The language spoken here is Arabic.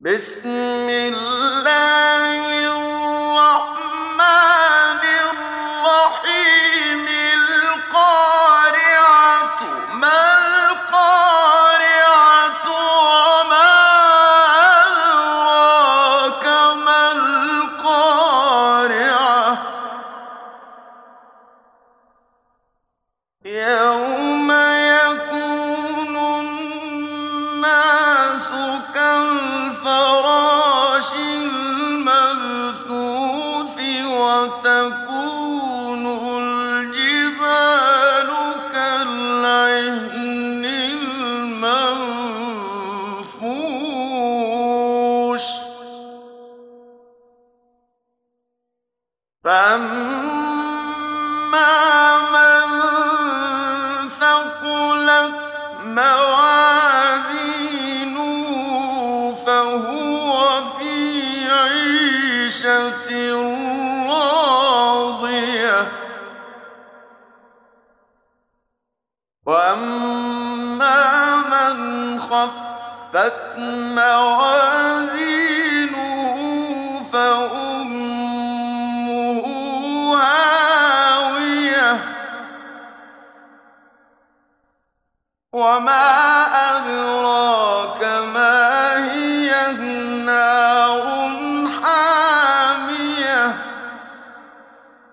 بسم الله الرحمن الرحيم. القارعة ما القارعة وما أدراك ما القارعة؟ يوم يكون الناس كالفراش المبثوث وتكون الجبال كالعهن المنفوش. فهو عيشة راضية. وأما من خفت موازينه فأمه هاوية. وما